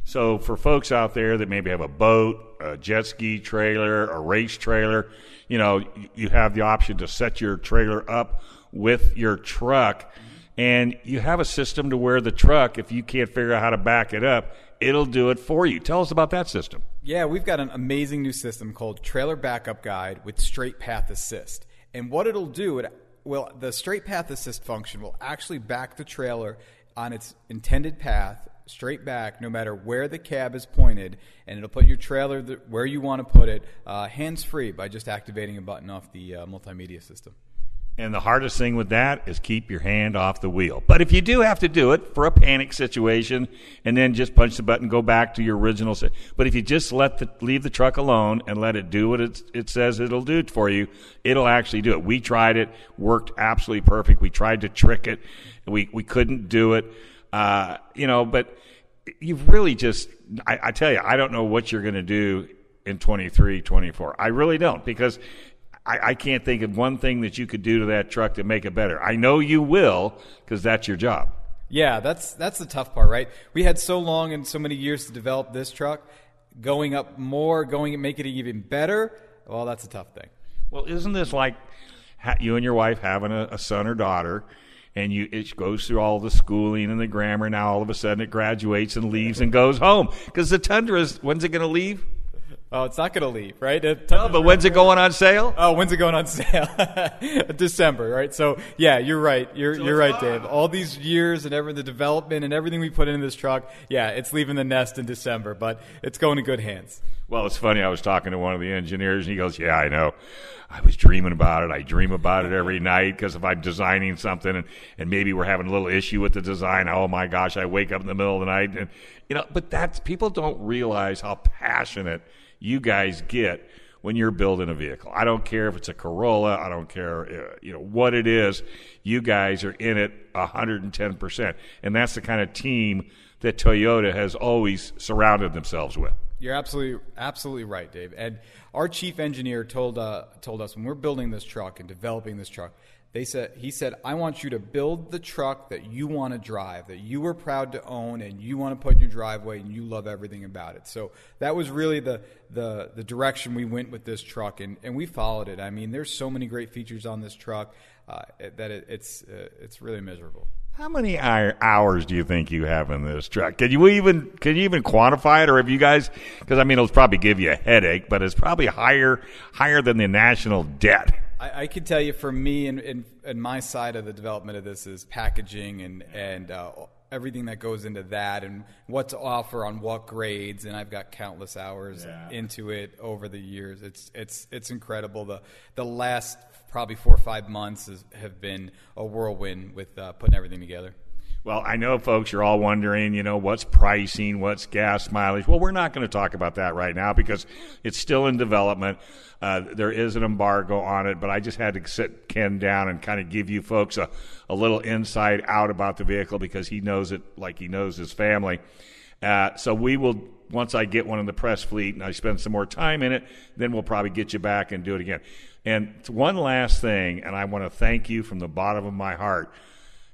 So for folks out there that maybe have a boat, a jet ski trailer, a race trailer, you know, you have the option to set your trailer up with your truck and you have a system to where the truck, if you can't figure out how to back it up, it'll do it for you. Tell us about that system. Yeah, we've got an amazing new system called Trailer Backup Guide with Straight Path Assist. And what it'll do, it well, the Straight Path Assist function will actually back the trailer on its intended path straight back no matter where the cab is pointed, and it'll put your trailer where you want to put it, uh, hands free by just activating a button off the uh, multimedia system. And the hardest thing with that is keep your hand off the wheel. But if you do have to do it for a panic situation and then just punch the button, go back to your original. Set. But if you just let the, leave the truck alone and let it do what it, it says it'll do for you, it'll actually do it. We tried it, worked absolutely perfect. We tried to trick it. We, we couldn't do it. Uh, you know, but you've really just, I, I tell you, I don't know what you're going to do in 23, 24. I really don't because I, I, can't think of one thing that you could do to that truck to make it better. I know you will because that's your job. Yeah, that's that's the tough part, right? We had so long and so many years to develop this truck. Going up more, going and make it even better. Well, that's a tough thing. Well, isn't this like you and your wife having a, a son or daughter? and you it goes through all the schooling and the grammar. Now all of a sudden it graduates and leaves and goes home because the Tundra is when's it going to leave? Oh, it's not going to leave, right? Oh, but when's it going on sale? Oh, when's it going on sale? December, right? So, yeah, you're right. You're so you're right, Dave. All these years and every the development and everything we put into this truck, yeah, it's leaving the nest in December, but it's going in good hands. Well, it's funny. I was talking to one of the engineers, and he goes, "Yeah, I know. I was dreaming about it. I dream about it every night because if I'm designing something and, and maybe we're having a little issue with the design, oh my gosh, I wake up in the middle of the night and you know. But that's people don't realize how passionate." You guys get when you're building a vehicle. I don't care if it's a Corolla. I don't care, uh, you know, what it is. You guys are in it 110%. And that's the kind of team that Toyota has always surrounded themselves with. You're absolutely absolutely right, Dave. And our chief engineer told uh, told us when we're building this truck and developing this truck, they said he said I want you to build the truck that you want to drive, that you are proud to own, and you want to put in your driveway, and you love everything about it. So that was really the the the direction we went with this truck, and and we followed it. I mean, there's so many great features on this truck uh, that it, it's uh, it's really miserable. How many hours do you think you have in this truck? Can you even can you even quantify it, or have you guys? Because I mean, it'll probably give you a headache, but it's probably higher higher than the national debt. I, I can tell you, for me, and, and, and my side of the development of this is packaging and and uh, everything that goes into that, and what to offer on what grades. And I've got countless hours yeah. into it over the years. It's it's it's incredible. The the last probably four or five months is, have been a whirlwind with uh, putting everything together. Well, I know, folks, you're all wondering, you know, what's pricing, what's gas mileage. Well, we're not going to talk about that right now because it's still in development. Uh, there is an embargo on it, but I just had to sit Ken down and kind of give you folks a, a little insight out about the vehicle because he knows it like he knows his family. Uh, so we will, once I get one in the press fleet and I spend some more time in it, then we'll probably get you back and do it again. And one last thing, and I want to thank you from the bottom of my heart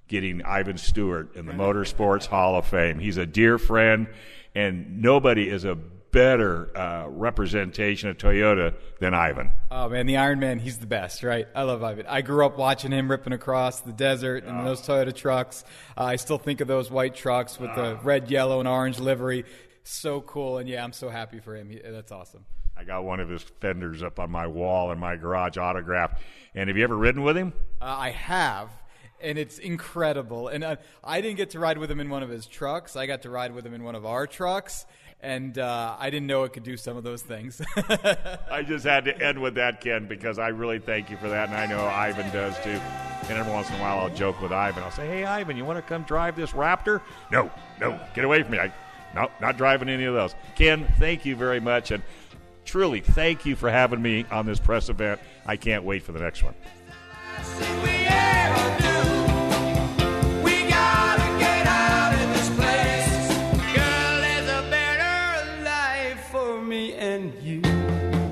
getting Ivan Stewart in the Motorsports Hall of Fame. He's a dear friend, and nobody is a better uh, representation of Toyota than Ivan. Oh man, the Iron Man, he's the best, right? I love Ivan. I grew up watching him ripping across the desert in those Toyota trucks. Uh, I still think of those white trucks with the red, yellow, and orange livery. So cool, and yeah, I'm so happy for him. That's awesome. I got one of his fenders up on my wall in my garage autographed. And have you ever ridden with him? Uh, I have, and it's incredible. And uh, I didn't get to ride with him in one of his trucks. I got to ride with him in one of our trucks, and uh, I didn't know it could do some of those things. I just had to end with that, Ken, because I really thank you for that, and I know Ivan does too. And every once in a while, I'll joke with Ivan. I'll say, "Hey, Ivan, you want to come drive this Raptor?" No, no, get away from me. I, no, not driving any of those. Ken, thank you very much, and truly, thank you for having me on this press event. I can't wait for the next one. you.